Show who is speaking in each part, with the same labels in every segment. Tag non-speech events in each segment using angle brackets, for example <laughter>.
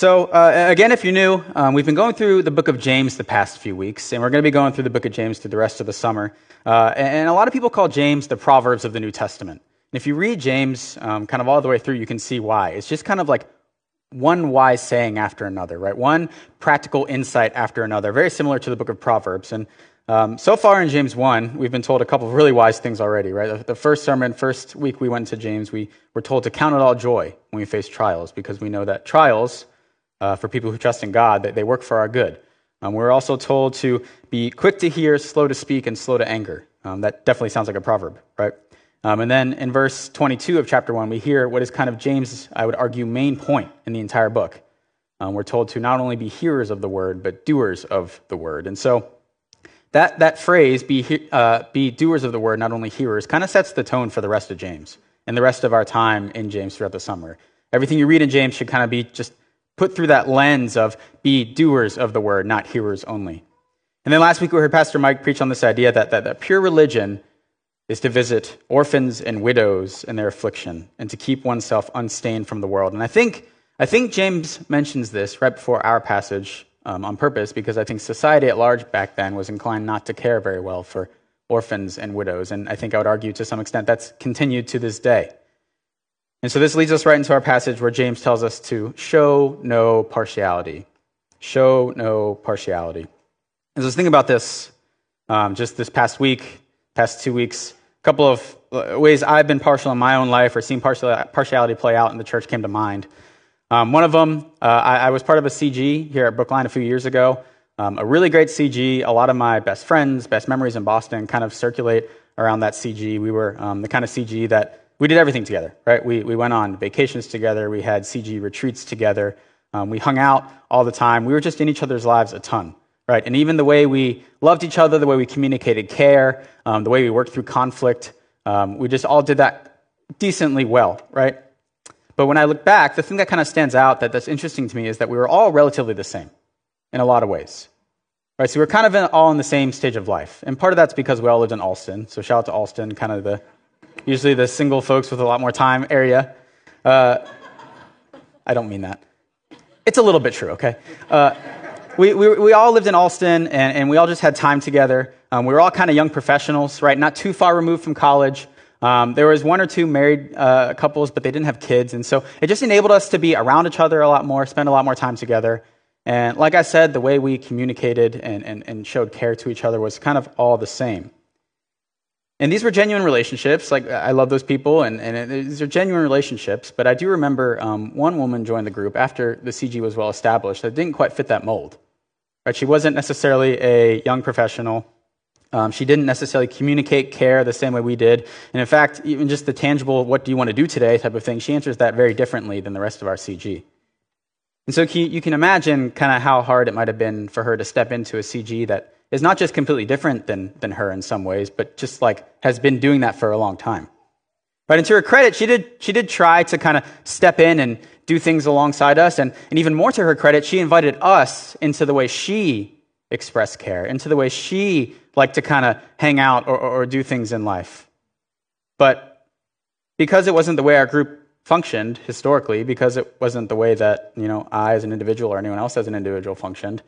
Speaker 1: So, uh, again, if you're new, um, we've been going through the book of James the past few weeks, and we're going to be going through the book of James through the rest of the summer. Uh, and a lot of people call James the Proverbs of the New Testament. And if you read James um, kind of all the way through, you can see why. It's just kind of like one wise saying after another, right? One practical insight after another, very similar to the book of Proverbs. And um, so far in James 1, we've been told a couple of really wise things already, right? The, the first sermon, first week we went to James, we were told to count it all joy when we face trials because we know that trials, uh, for people who trust in God, that they work for our good. Um, we're also told to be quick to hear, slow to speak, and slow to anger. Um, that definitely sounds like a proverb, right? Um, and then in verse 22 of chapter 1, we hear what is kind of James' I would argue, main point in the entire book. Um, we're told to not only be hearers of the word, but doers of the word. And so, that, that phrase, be, uh, be doers of the word, not only hearers, kind of sets the tone for the rest of James and the rest of our time in James throughout the summer. Everything you read in James should kind of be just put through that lens of be doers of the word, not hearers only. And then last week we heard Pastor Mike preach on this idea that, that, that pure religion is to visit orphans and widows in their affliction and to keep oneself unstained from the world. And I think, I think James mentions this right before our passage um, on purpose because I think society at large back then was inclined not to care very well for orphans and widows. And I think I would argue to some extent that's continued to this day. And so this leads us right into our passage where James tells us to show no partiality. Show no partiality. As I was thinking about this um, just this past week, past two weeks, a couple of uh, ways I've been partial in my own life or seen partiality play out in the church came to mind. Um, one of them, uh, I, I, was part of a CG here at Brookline a few years ago. Um, a really great CG. A lot of my best friends, best memories in Boston kind of circulate around that CG. We were um, the kind of CG that we did everything together, right? We, we went on vacations together. We had CG retreats together. Um, we hung out all the time. We were just in each other's lives a ton, right? And even the way we loved each other, the way we communicated care, um, the way we worked through conflict, um, we just all did that decently well, right? But when I look back, the thing that kind of stands out that, that's interesting to me is that we were all relatively the same in a lot of ways. Right, so we're kind of in, all in the same stage of life. And part of that's because we all lived in Allston. So shout out to Allston, kind of the usually the single folks with a lot more time area. Uh, I don't mean that. It's a little bit true, okay? Uh, we, we, we, all lived in Allston and, and we all just had time together. Um, we were all kind of young professionals, right? Not too far removed from college. Um, there was one or two married uh, couples, but they didn't have kids. And so it just enabled us to be around each other a lot more, spend a lot more time together. And like I said, the way we communicated and, and, and showed care to each other was kind of all the same. And these were genuine relationships. Like, I love those people, and, and these are genuine relationships. But I do remember um, one woman joined the group after the CG was well established that didn't quite fit that mold. Right? She wasn't necessarily a young professional. Um, she didn't necessarily communicate care the same way we did. And in fact, even just the tangible, what do you want to do today type of thing, she answers that very differently than the rest of our CG. And so you can imagine kind of how hard it might have been for her to step into a CG that is not just completely different than, than her in some ways, but just like has been doing that for a long time. But and to her credit, she did, she did try to kind of step in and do things alongside us. And, and even more to her credit, she invited us into the way she expressed care, into the way she liked to kind of hang out or, or, or do things in life. But because it wasn't the way our group functioned historically, because it wasn't the way that you know I as an individual or anyone else as an individual functioned,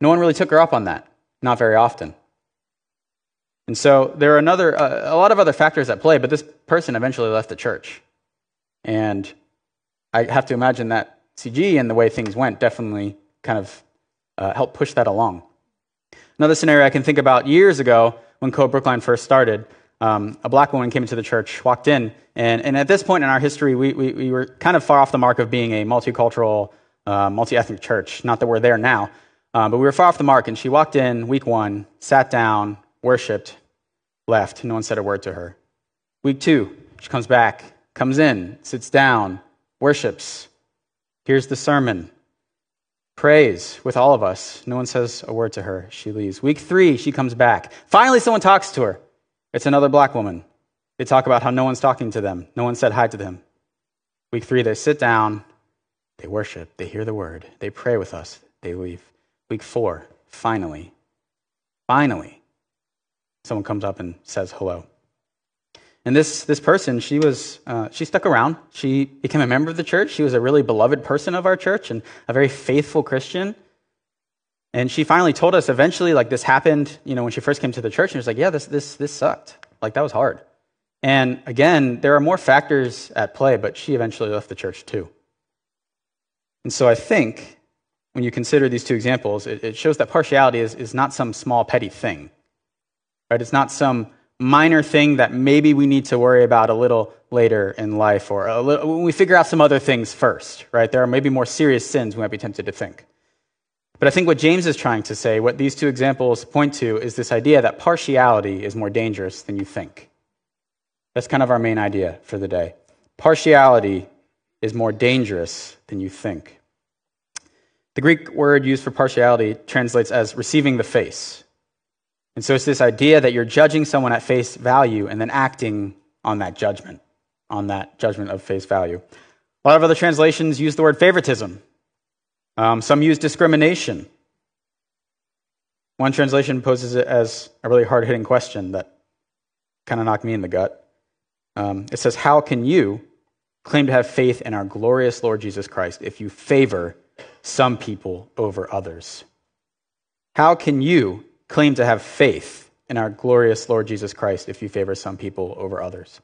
Speaker 1: no one really took her up on that. Not very often. And so there are another, uh, a lot of other factors at play, but this person eventually left the church. And I have to imagine that CG and the way things went definitely kind of uh, helped push that along. Another scenario I can think about years ago when Co Brookline first started, um, a black woman came into the church, walked in, and, and at this point in our history, we, we, we, were kind of far off the mark of being a multicultural, uh, multi ethnic church. Not that we're there now, uh, but we were far off the mark. And she walked in week one, sat down, worshiped, left. No one said a word to her. Week two, she comes back, comes in, sits down, worships, hears the sermon, prays with all of us. No one says a word to her. She leaves. Week three, she comes back. Finally, someone talks to her. It's another black woman. They talk about how no one's talking to them. No one said hi to them. Week three, they sit down, they worship, they hear the word, they pray with us, they leave. Week four, finally, finally, someone comes up and says hello. And this, this person, she was, uh, she stuck around. She became a member of the church. She was a really beloved person of our church and a very faithful Christian. And she finally told us eventually, like this happened, you know, when she first came to the church, and she was like, yeah, this, this, this sucked. Like that was hard. And again, there are more factors at play, but she eventually left the church too. And so I think when you consider these two examples, it, it shows that partiality is, is not some small petty thing. Right? It's not some minor thing that maybe we need to worry about a little later in life or little, when we figure out some other things first, right? There are maybe more serious sins we might be tempted to think. But I think what James is trying to say, what these two examples point to, is this idea that partiality is more dangerous than you think. That's kind of our main idea for the day. Partiality is more dangerous than you think. The Greek word used for partiality translates as receiving the face. And so it's this idea that you're judging someone at face value and then acting on that judgment, on that judgment of face value. A lot of other translations use the word favoritism. Um, some use discrimination. One translation poses it as a really hard hitting question that kind of knocked me in the gut. Um, it says, How can you claim to have faith in our glorious Lord Jesus Christ if you favor some people over others? How can you claim to have faith in our glorious Lord Jesus Christ if you favor some people over others?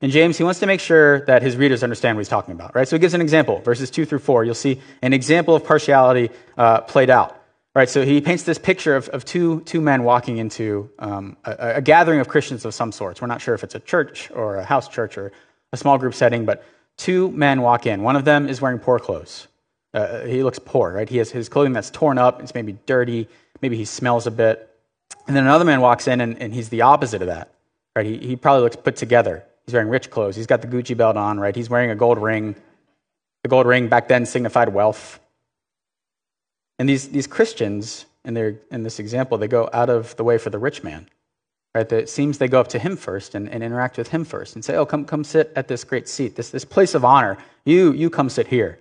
Speaker 1: In James, he wants to make sure that his readers understand what he's talking about, right? So he gives an example, verses 2 through 4. You'll see an example of partiality uh, played out. Right, so he paints this picture of, of two, two men walking into um, a, a, gathering of Christians of some sorts. We're not sure if it's a church or a house church or a small group setting, but two men walk in. One of them is wearing poor clothes. Uh, he looks poor, right? He has his clothing that's torn up, it's maybe dirty, maybe he smells a bit. And then another man walks in, and, and he's the opposite of that, right? He, he probably looks put together. He's wearing rich clothes. He's got the Gucci belt on, right? He's wearing a gold ring. The gold ring back then signified wealth. And these, these Christians, in, their, in this example, they go out of the way for the rich man. Right? It seems they go up to him first and, and interact with him first and say, Oh, come, come sit at this great seat, this, this place of honor. You, you come sit here.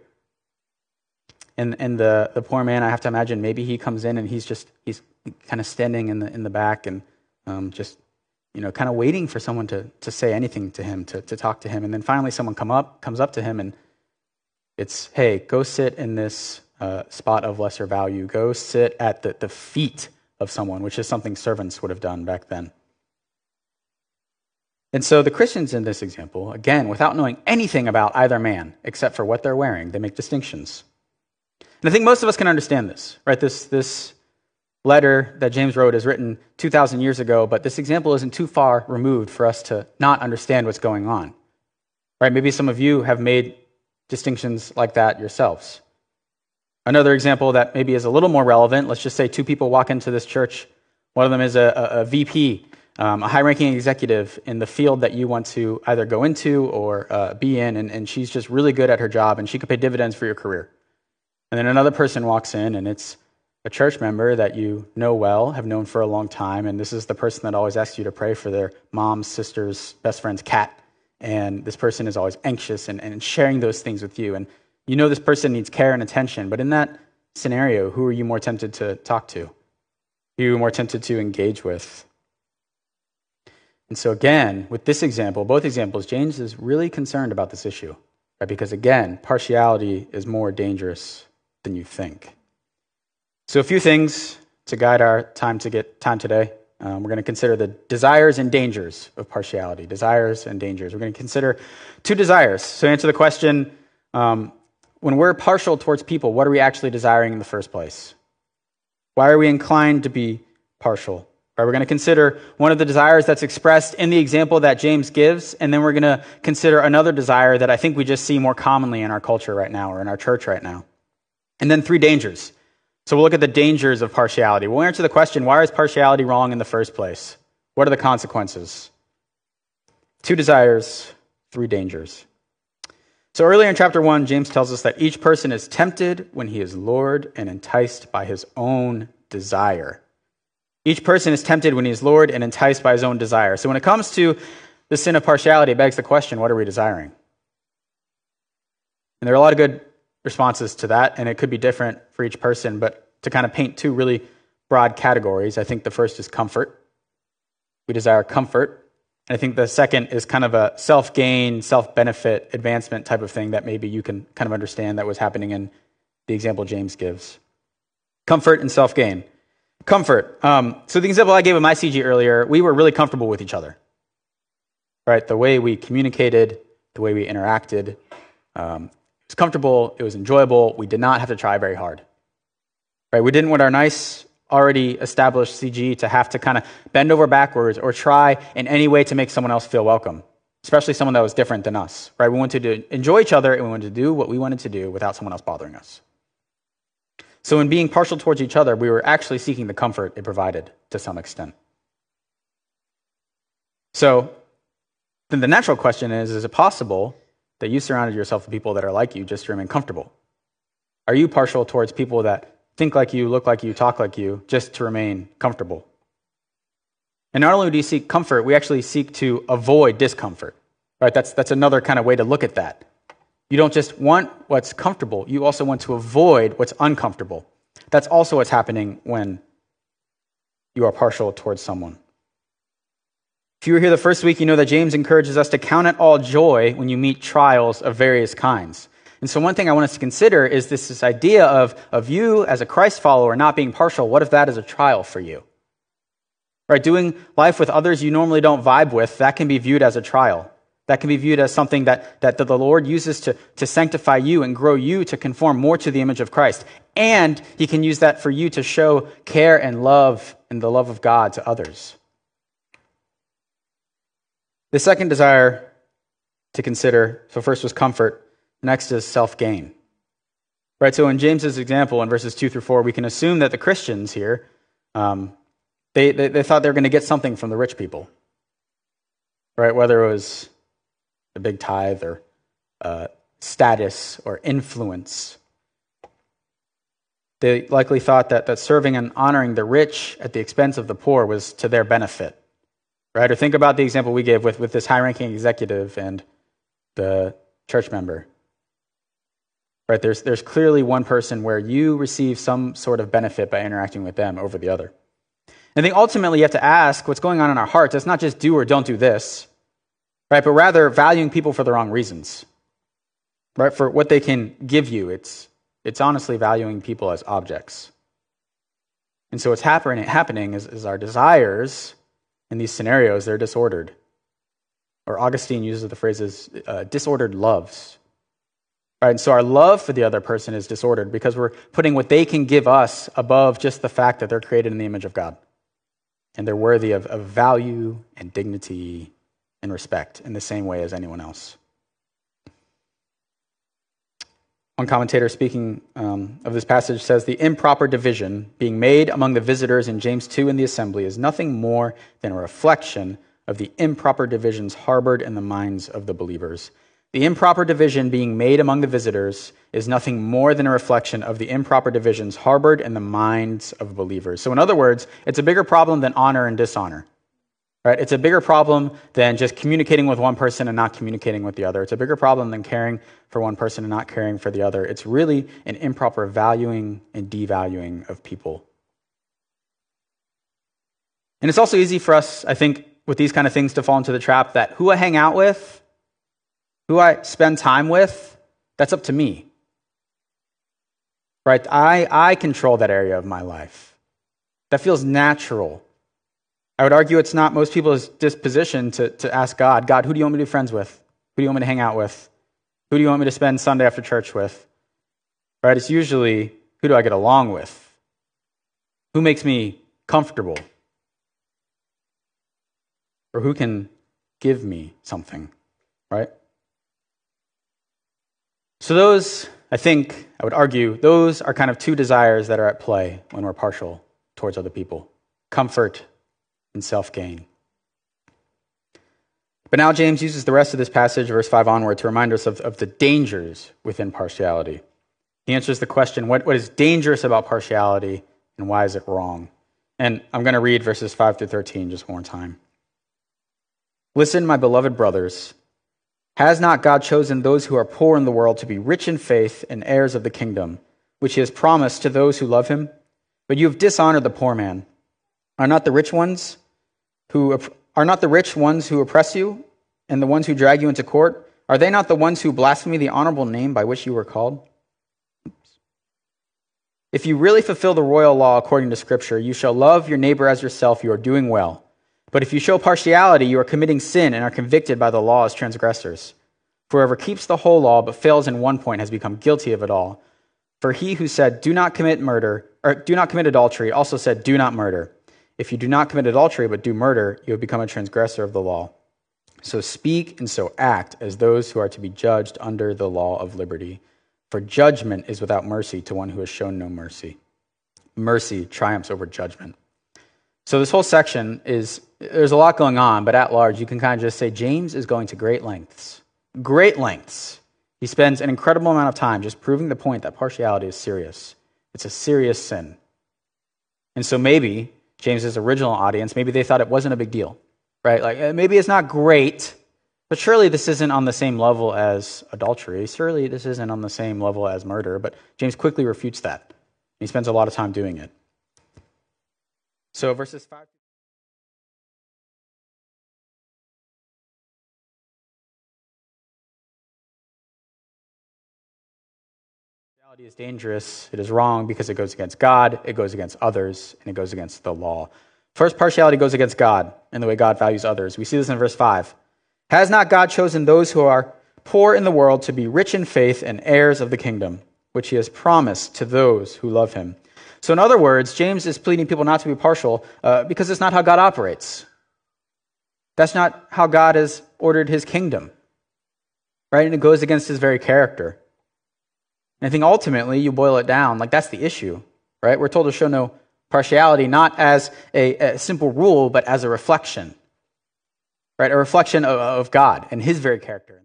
Speaker 1: And, and the, the poor man, I have to imagine, maybe he comes in and he's just, he's kind of standing in the, in the back and um, just, you know, kind of waiting for someone to, to say anything to him, to, to talk to him. And then finally someone come up, comes up to him and it's, hey, go sit in this uh, spot of lesser value. Go sit at the, the feet of someone, which is something servants would have done back then. And so the Christians in this example, again, without knowing anything about either man except for what they're wearing, they make distinctions. And I think most of us can understand this, right? This, this letter that James wrote is written 2,000 years ago, but this example isn't too far removed for us to not understand what's going on. Right? Maybe some of you have made distinctions like that yourselves. Another example that maybe is a little more relevant let's just say two people walk into this church. One of them is a, a, a VP, um, a high ranking executive in the field that you want to either go into or uh, be in, and, and she's just really good at her job and she could pay dividends for your career. And then another person walks in and it's a church member that you know well, have known for a long time, and this is the person that always asks you to pray for their mom's, sister's, best friend's cat. And this person is always anxious and, and sharing those things with you. And you know this person needs care and attention, but in that scenario, who are you more tempted to talk to? Who are you more tempted to engage with? And so, again, with this example, both examples, James is really concerned about this issue, right? Because, again, partiality is more dangerous than you think. So, a few things to guide our time to get time today. Um, we're going to consider the desires and dangers of partiality. Desires and dangers. We're going to consider two desires. So, answer the question um, when we're partial towards people, what are we actually desiring in the first place? Why are we inclined to be partial? Right, we're going to consider one of the desires that's expressed in the example that James gives, and then we're going to consider another desire that I think we just see more commonly in our culture right now or in our church right now. And then three dangers. So we'll look at the dangers of partiality. We'll answer the question why is partiality wrong in the first place? What are the consequences? Two desires, three dangers. So earlier in chapter 1, James tells us that each person is tempted when he is lured and enticed by his own desire. Each person is tempted when he is lured and enticed by his own desire. So when it comes to the sin of partiality, it begs the question what are we desiring? And there are a lot of good responses to that, and it could be different for each person, but to kind of paint two really broad categories, I think the first is comfort. We desire comfort. And I think the second is kind of a self gain, self benefit, advancement type of thing that maybe you can kind of understand that was happening in the example James gives. Comfort and self gain. Comfort. Um, so, the example I gave in my CG earlier, we were really comfortable with each other. Right? The way we communicated, the way we interacted. Um, was comfortable, it was enjoyable. We did not have to try very hard. Right? We didn't want our nice, already established CG to have to kind of bend over backwards or try in any way to make someone else feel welcome, especially someone that was different than us. Right? We wanted to enjoy each other and we wanted to do what we wanted to do without someone else bothering us. So, in being partial towards each other, we were actually seeking the comfort it provided to some extent. So, then the natural question is is it possible that you surrounded yourself with people that are like you just to remain comfortable? Are you partial towards people that think like you, look like you, talk like you, just to remain comfortable? And not only do you seek comfort, we actually seek to avoid discomfort. Right? That's, that's another kind of way to look at that. You don't just want what's comfortable, you also want to avoid what's uncomfortable. That's also what's happening when you are partial towards someone. If you were here the first week, you know that James encourages us to count it all joy when you meet trials of various kinds. And so, one thing I want us to consider is this, this idea of, of you as a Christ follower not being partial. What if that is a trial for you? Right? Doing life with others you normally don't vibe with, that can be viewed as a trial. That can be viewed as something that, that the Lord uses to, to sanctify you and grow you to conform more to the image of Christ. And He can use that for you to show care and love and the love of God to others. The second desire to consider so, first was comfort, next is self gain. Right, so in James's example in verses 2 through 4, we can assume that the Christians here, um, they, they, they thought they were going to get something from the rich people. Right, whether it was the big tithe or uh, status or influence. They likely thought that, that serving and honoring the rich at the expense of the poor was to their benefit. Right? Or think about the example we gave with, with this high ranking executive and the church member. Right? There's, there's clearly one person where you receive some sort of benefit by interacting with them over the other. I think ultimately you have to ask what's going on in our hearts. It's not just do or don't do this right? But rather valuing people for the wrong reasons, right? For what they can give you. It's, it's honestly valuing people as objects. And so what's happening, happening is, is our desires in these scenarios, they're disordered. Or Augustine uses the phrases uh, disordered loves. Right? And so our love for the other person is disordered because we're putting what they can give us above just the fact that they're created in the image of God. And they're worthy of, of value and dignity and respect in the same way as anyone else. One commentator speaking um, of this passage says the improper division being made among the visitors in James 2 in the assembly is nothing more than a reflection of the improper divisions harbored in the minds of the believers. The improper division being made among the visitors is nothing more than a reflection of the improper divisions harbored in the minds of believers. So, in other words, it's a bigger problem than honor and dishonor. Right? It's a bigger problem than just communicating with one person and not communicating with the other. It's a bigger problem than caring for one person and not caring for the other. It's really an improper valuing and devaluing of people. And it's also easy for us, I think, with these kind of things to fall into the trap that who I hang out with, who I spend time with, that's up to me. Right? I, I control that area of my life. That feels natural I would argue it's not most people's disposition to, to ask God, God, who do you want me to be friends with? Who do you want me to hang out with? Who do you want me to spend Sunday after church with? Right? It's usually, who do I get along with? Who makes me comfortable? Or who can give me something? Right? So, those, I think, I would argue, those are kind of two desires that are at play when we're partial towards other people comfort and self gain. But now James uses the rest of this passage, verse 5 onward, to remind us of, of the dangers within partiality. He answers the question what, what is dangerous about partiality and why is it wrong? And I'm going to read verses 5 through 13 just one more time. Listen, my beloved brothers. Has not God chosen those who are poor in the world to be rich in faith and heirs of the kingdom, which he has promised to those who love him? But you have dishonored the poor man. Are not the rich ones who Are not the rich ones who oppress you and the ones who drag you into court? Are they not the ones who blaspheme the honorable name by which you were called? If you really fulfill the royal law according to Scripture, you shall love your neighbor as yourself, you are doing well. But if you show partiality, you are committing sin and are convicted by the law as transgressors. For whoever keeps the whole law but fails in one point has become guilty of it all. For he who said, Do not commit murder, or do not commit adultery, also said, Do not murder. If you do not commit adultery but do murder, you have become a transgressor of the law. So speak and so act as those who are to be judged under the law of liberty. For judgment is without mercy to one who has shown no mercy. Mercy triumphs over judgment. So this whole section is there's a lot going on, but at large, you can kind of just say James is going to great lengths. Great lengths. He spends an incredible amount of time just proving the point that partiality is serious. It's a serious sin. And so maybe James's original audience, maybe they thought it wasn't a big deal, right? Like uh, maybe it's not great, but surely this isn't on the same level as adultery. Surely this isn't on the same level as murder. But James quickly refutes that. He spends a lot of time doing it. So verses 5 Partiality is dangerous. It is wrong because it goes against God, it goes against others, and it goes against the law. First, partiality goes against God and the way God values others. We see this in verse 5. Has not God chosen those who are poor in the world to be rich in faith and heirs of the kingdom, which he has promised to those who love him? So, in other words, James is pleading people not to be partial uh, because it's not how God operates. That's not how God has ordered his kingdom, right? And it goes against his very character. And I think ultimately you boil it down, like that's the issue, right? We're told to show no partiality, not as a, a simple rule, but as a reflection, right? A reflection of, of God and his very character.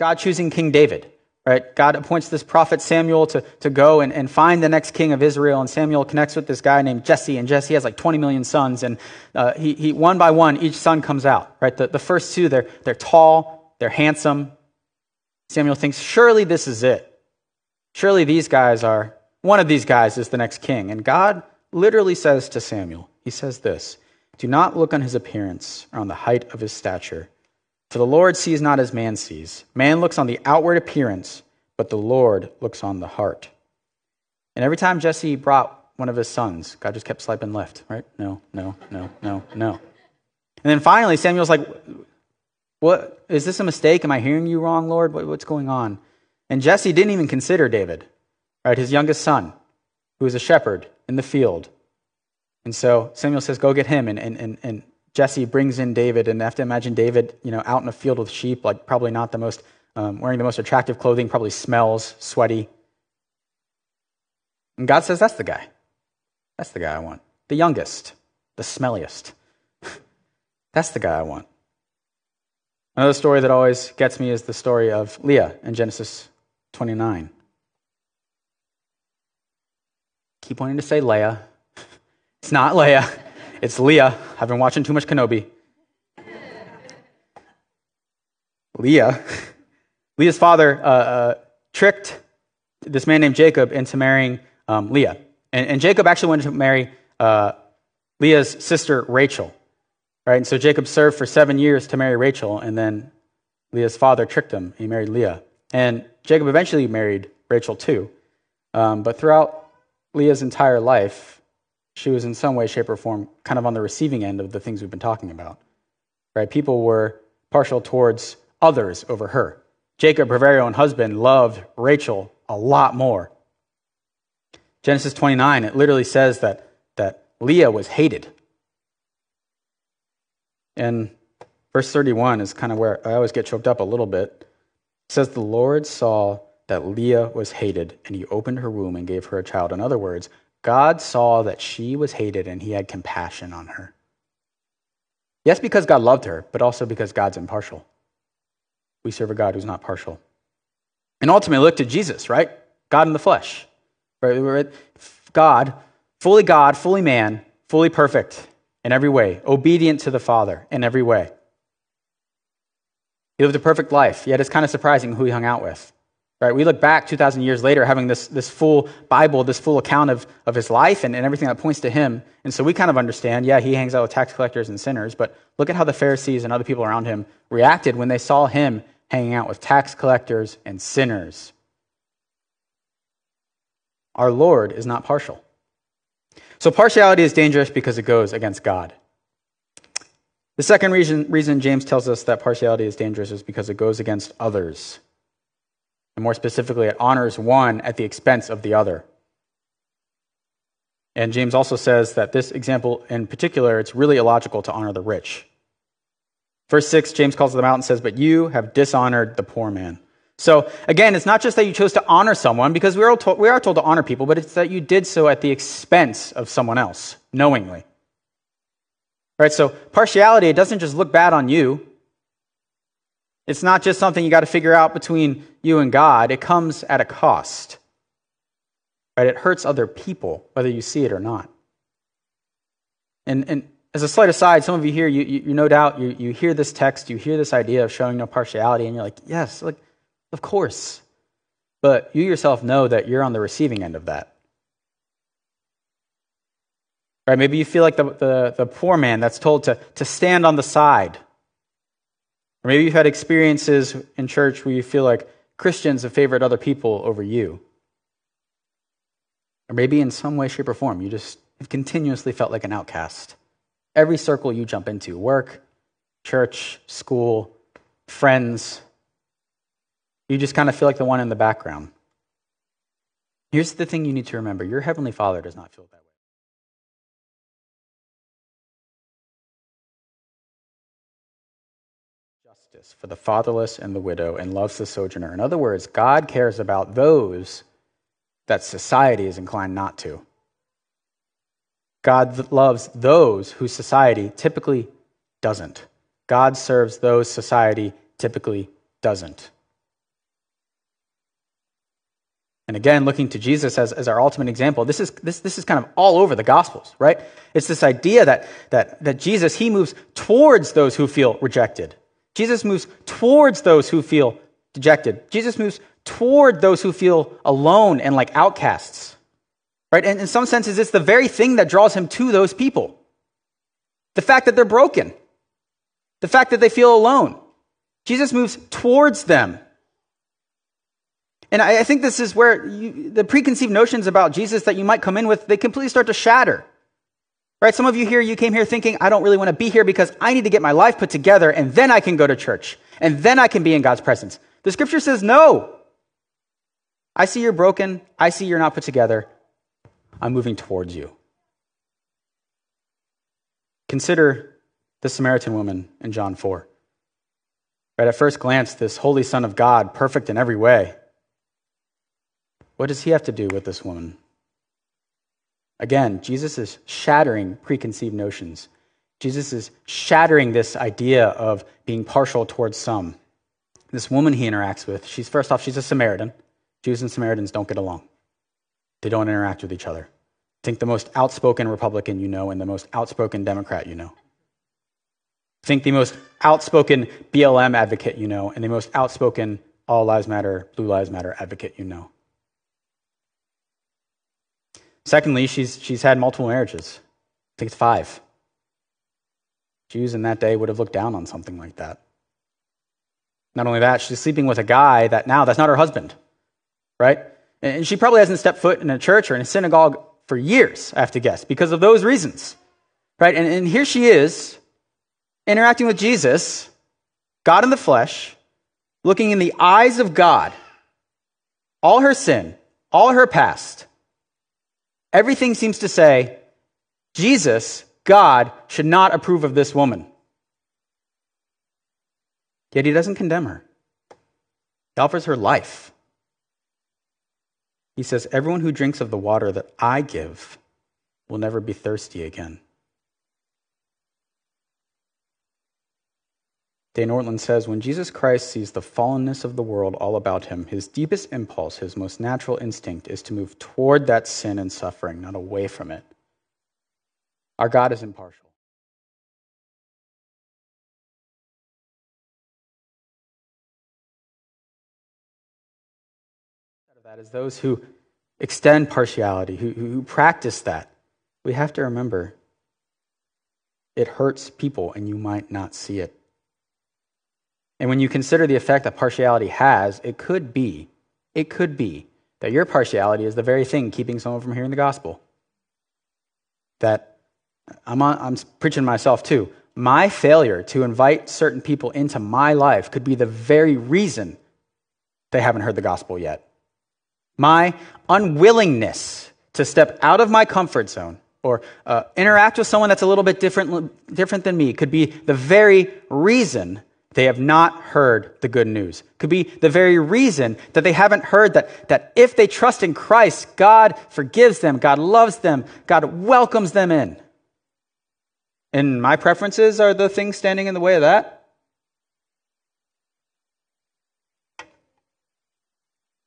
Speaker 1: God choosing King David. Right? God appoints this prophet Samuel to, to go and, and find the next king of Israel. And Samuel connects with this guy named Jesse. And Jesse has like 20 million sons. And uh, he, he, one by one, each son comes out. Right? The, the first two, they're, they're tall, they're handsome. Samuel thinks, surely this is it. Surely these guys are, one of these guys is the next king. And God literally says to Samuel, He says this Do not look on his appearance or on the height of his stature for the Lord sees not as man sees. Man looks on the outward appearance, but the Lord looks on the heart. And every time Jesse brought one of his sons, God just kept swiping left, right? No, no, no, no, no. And then finally, Samuel's like, What is this a mistake? Am I hearing you wrong, Lord? What, what's going on? And Jesse didn't even consider David, right? His youngest son, who was a shepherd in the field. And so Samuel says, Go get him. And, and, and, and Jesse brings in David, and I have to imagine David, you know, out in a field with sheep, like probably not the most, um, wearing the most attractive clothing, probably smells sweaty. And God says, That's the guy. That's the guy I want. The youngest, the smelliest. <laughs> That's the guy I want. Another story that always gets me is the story of Leah in Genesis 29. Keep wanting to say Leia. <laughs> It's not Leia. <laughs> It's Leah. I've been watching too much Kenobi. Leah. <laughs> Leah's father uh, uh, tricked this man named Jacob into marrying um, Leah. And, and, Jacob actually wanted to marry uh, Leah's sister, Rachel. Right? And so Jacob served for seven years to marry Rachel, and then Leah's father tricked him. He married Leah. And Jacob eventually married Rachel too. Um, but throughout Leah's entire life, she was in some way, shape, or form kind of on the receiving end of the things we've been talking about. Right? People were partial towards others over her. Jacob, her very own husband, loved Rachel a lot more. Genesis 29, it literally says that, that Leah was hated. And verse 31 is kind of where I always get choked up a little bit. It says, The Lord saw that Leah was hated, and he opened her womb and gave her a child. In other words, God saw that she was hated and he had compassion on her. Yes, because God loved her, but also because God's impartial. We serve a God who's not partial. And ultimately, look to Jesus, right? God in the flesh. Right? God, fully God, fully man, fully perfect in every way, obedient to the Father in every way. He lived a perfect life, yet it's kind of surprising who he hung out with. Right? We look back 2,000 years later having this, this full Bible, this full account of, of his life and, and everything that points to him. And so we kind of understand, yeah, he hangs out with tax collectors and sinners, but look at how the Pharisees and other people around him reacted when they saw him hanging out with tax collectors and sinners. Our Lord is not partial. So partiality is dangerous because it goes against God. The second reason, reason James tells us that partiality is dangerous is because it goes against others. And more specifically, it honors one at the expense of the other. And James also says that this example in particular, it's really illogical to honor the rich. Verse 6, James calls them out and says, But you have dishonored the poor man. So again, it's not just that you chose to honor someone, because we are, told, we are told to honor people, but it's that you did so at the expense of someone else, knowingly. All right, so partiality, it doesn't just look bad on you, it's not just something you got to figure out between you and God, it comes at a cost. Right? It hurts other people, whether you see it or not. And, and as a slight aside, some of you here, you, you, you no doubt, you, you hear this text, you hear this idea of showing no partiality, and you're like, yes, like, of course. But you yourself know that you're on the receiving end of that. Right? Maybe you feel like the, the, the poor man that's told to, to stand on the side or maybe you've had experiences in church where you feel like Christians have favored other people over you. Or maybe in some way, shape, or form, you just have continuously felt like an outcast. Every circle you jump into work, church, school, friends you just kind of feel like the one in the background. Here's the thing you need to remember your Heavenly Father does not feel that justice for the fatherless and the widow and loves the sojourner. In other words, God cares about those that society is inclined not to. God loves those whose society typically doesn't. God serves those society typically doesn't. And again, looking to Jesus as, as our ultimate example, this is, this, this is kind of all over the Gospels, right? It's this idea that, that, that Jesus, he moves towards those who feel rejected. Jesus moves towards those who feel dejected. Jesus moves toward those who feel alone and like outcasts. Right? And in some senses, it's the very thing that draws him to those people. The fact that they're broken. The fact that they feel alone. Jesus moves towards them. And I, think this is where you, the preconceived notions about Jesus that you might come in with, they completely start to shatter. Right? Some of you here, you came here thinking, I don't really want to be here because I need to get my life put together and then I can go to church and then I can be in God's presence. The scripture says, no. I see you're broken. I see you're not put together. I'm moving towards you. Consider the Samaritan woman in John 4. Right, at first glance, this holy Son of God, perfect in every way. What does he have to do with this woman? Again, Jesus is shattering preconceived notions. Jesus is shattering this idea of being partial towards some. This woman he interacts with, she's first off, she's a Samaritan. Jews and Samaritans don't get along. They don't interact with each other. Think the most outspoken Republican you know and the most outspoken Democrat you know. Think the most outspoken BLM advocate you know and the most outspoken All Lives Matter, Blue Lives Matter advocate you know. Secondly, she's, she's had multiple marriages. I think it's five. Jews in that day would have looked down on something like that. Not only that, she's sleeping with a guy that now that's not her husband, right? And she probably hasn't stepped foot in a church or in a synagogue for years, I have to guess, because of those reasons, right? And, and here she is interacting with Jesus, God in the flesh, looking in the eyes of God, all her sin, all her past, Everything seems to say Jesus, God, should not approve of this woman. Yet he doesn't condemn her, he offers her life. He says, Everyone who drinks of the water that I give will never be thirsty again. Dane Ortlund says when Jesus Christ sees the fallenness of the world all about him, his deepest impulse, his most natural instinct, is to move toward that sin and suffering, not away from it. Our God is impartial. that, as those who extend partiality, who, who practice that, we have to remember it hurts people and you might not see it. And when you consider the effect that partiality has, it could be, it could be that your partiality is the very thing keeping someone from hearing the gospel. That I'm, on, I'm preaching myself too. My failure to invite certain people into my life could be the very reason they haven't heard the gospel yet. My unwillingness to step out of my comfort zone or uh, interact with someone that's a little bit different, different than me could be the very reason they have not heard the good news. Could be the very reason that they haven't heard that, that if they trust in Christ, God forgives them, God loves them, God welcomes them in. And my preferences are the things standing in the way of that.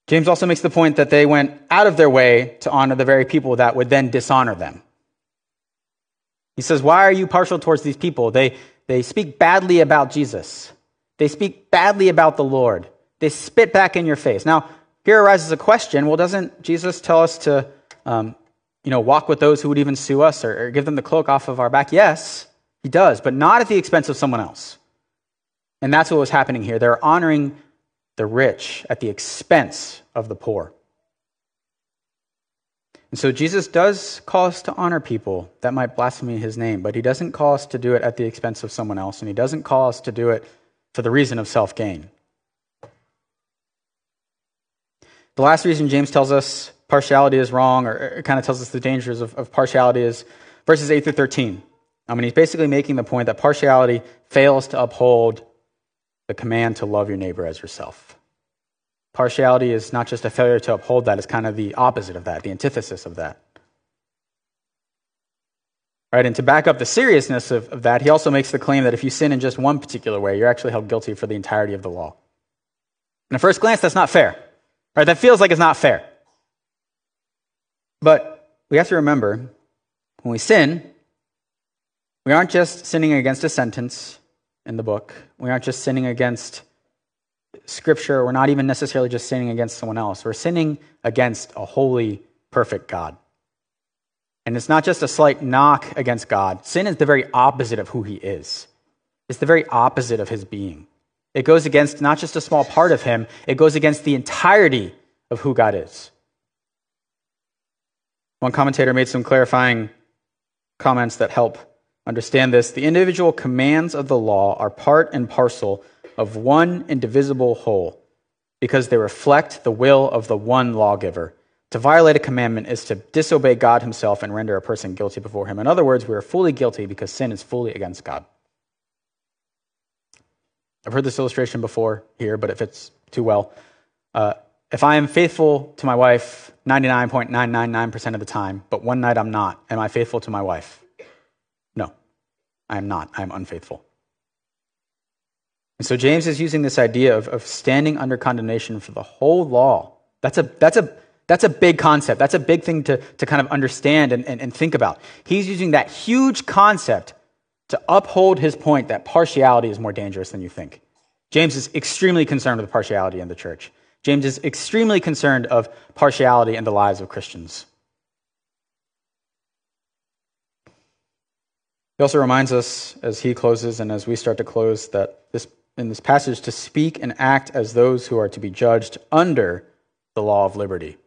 Speaker 1: James also makes the point that they went out of their way to honor the very people that would then dishonor them. He says, Why are you partial towards these people? They, they speak badly about Jesus, they speak badly about the Lord, they spit back in your face. Now, here arises a question well, doesn't Jesus tell us to um, you know, walk with those who would even sue us or, or give them the cloak off of our back? Yes, he does, but not at the expense of someone else. And that's what was happening here. They're honoring the rich at the expense of the poor. And so Jesus does call us to honor people that might blaspheme his name, but he doesn't call us to do it at the expense of someone else, and he doesn't call us to do it for the reason of self gain. The last reason James tells us partiality is wrong, or it kind of tells us the dangers of, of partiality, is verses 8 through 13. I mean, he's basically making the point that partiality fails to uphold the command to love your neighbor as yourself. Partiality is not just a failure to uphold that, it's kind of the opposite of that, the antithesis of that. Right, and to back up the seriousness of, of that, he also makes the claim that if you sin in just one particular way, you're actually held guilty for the entirety of the law. And at first glance, that's not fair. Right? That feels like it's not fair. But we have to remember when we sin, we aren't just sinning against a sentence in the book. We aren't just sinning against scripture. We're not even necessarily just sinning against someone else. We're sinning against a holy, perfect God. And it's not just a slight knock against God. Sin is the very opposite of who he is, it's the very opposite of his being. It goes against not just a small part of him, it goes against the entirety of who God is. One commentator made some clarifying comments that help understand this. The individual commands of the law are part and parcel of one indivisible whole because they reflect the will of the one lawgiver. To violate a commandment is to disobey God himself and render a person guilty before him. In other words, we are fully guilty because sin is fully against God. I've heard this illustration before here, but it fits too well. Uh, if I am faithful to my wife 99.999% of the time, but one night I'm not, am I faithful to my wife? I am not. I am unfaithful. And so James is using this idea of, of standing under condemnation for the whole law. That's a, that's a, that's a big concept. That's a big thing to, to kind of understand and, and, and think about. He's using that huge concept to uphold his point that partiality is more dangerous than you think. James is extremely concerned with partiality in the church. James is extremely concerned of partiality in the lives of Christians. He also reminds us as he closes and as we start to close that this in this passage to speak and act as those who are to be judged under the law of liberty.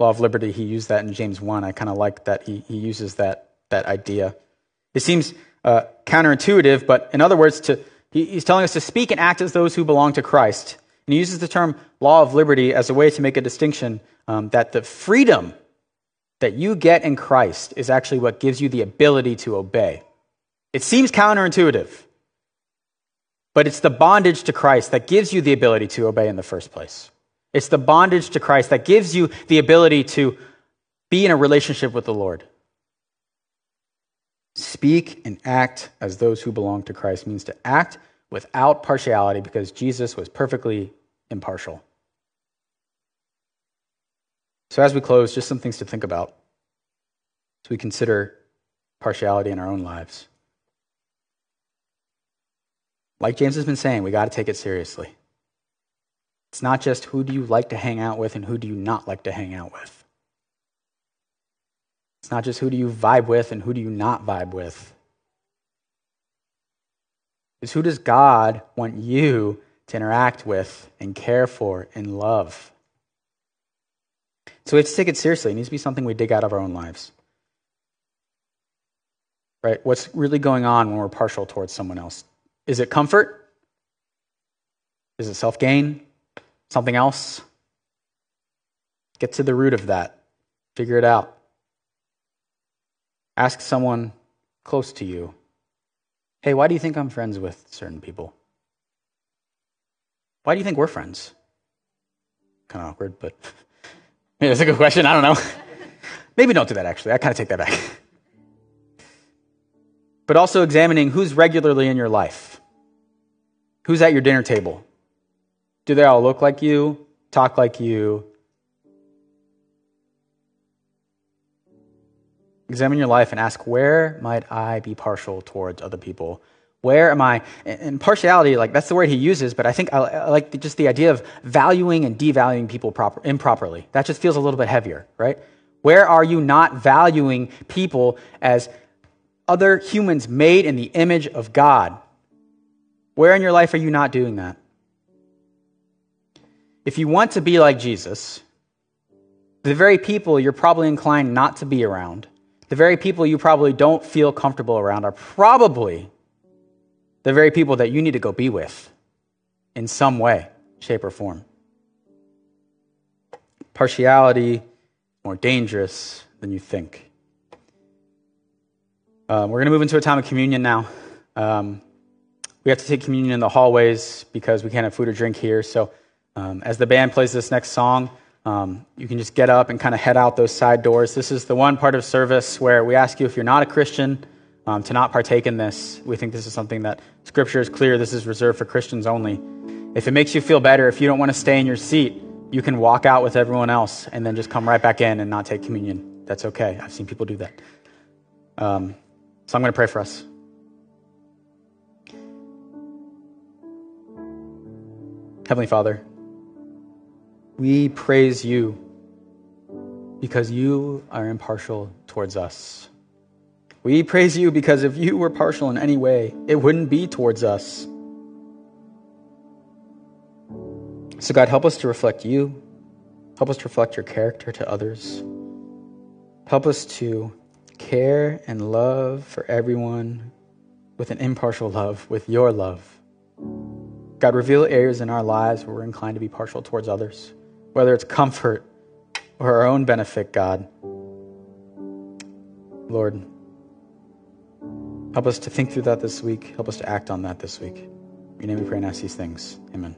Speaker 1: Law of liberty, he used that in James 1. I kind of like that he, he uses that, that idea. It seems uh, counterintuitive, but in other words, to, he, he's telling us to speak and act as those who belong to Christ. And he uses the term law of liberty as a way to make a distinction um, that the freedom that you get in Christ is actually what gives you the ability to obey. It seems counterintuitive. But it's the bondage to Christ that gives you the ability to obey in the first place. It's the bondage to Christ that gives you the ability to be in a relationship with the Lord. Speak and act as those who belong to Christ means to act without partiality because Jesus was perfectly impartial. So, as we close, just some things to think about as we consider partiality in our own lives. Like James has been saying, we got to take it seriously. It's not just who do you like to hang out with and who do you not like to hang out with. It's not just who do you vibe with and who do you not vibe with. It's who does God want you to interact with and care for and love? So we have to take it seriously. It needs to be something we dig out of our own lives. Right? What's really going on when we're partial towards someone else? Is it comfort? Is it self gain? Something else? Get to the root of that. Figure it out. Ask someone close to you hey, why do you think I'm friends with certain people? Why do you think we're friends? Kind of awkward, but <laughs> yeah, <laughs> that's a good question. I don't know. <laughs> Maybe don't do that, actually. I kind of take that back. <laughs> but also examining who's regularly in your life. Who's at your dinner table? Do they all look like you, talk like you? Examine your life and ask, where might I be partial towards other people? Where am I? And partiality, like that's the word he uses, but I think I, I like the, just the idea of valuing and devaluing people proper, improperly. That just feels a little bit heavier, right? Where are you not valuing people as other humans made in the image of God? Where in your life are you not doing that? If you want to be like Jesus, the very people you're probably inclined not to be around, the very people you probably don't feel comfortable around, are probably the very people that you need to go be with in some way, shape, or form. Partiality more dangerous than you think. Um, we're going to move into a time of communion now. Um, we have to take communion in the hallways because we can't have food or drink here. So um, as the band plays this next song, um, you can just get up and kind of head out those side doors. This is the one part of service where we ask you if you're not a Christian um, to not partake in this. We think this is something that Scripture is clear. This is reserved for Christians only. If it makes you feel better, if you don't want to stay in your seat, you can walk out with everyone else and then just come right back in and not take communion. That's okay. I've seen people do that. Um, so I'm going to pray for us. Heavenly Father, we praise you because you are impartial towards us. We praise you because if you were partial in any way, it wouldn't be towards us. So, God, help us to reflect you. Help us to reflect your character to others. Help us to care and love for everyone with an impartial love, with your love. God, reveal areas in our lives where we're inclined to be partial towards others whether it's comfort or our own benefit, God. Lord, help us to think through that this week. Help us to act on that this week. In your name we pray and ask these things. Amen.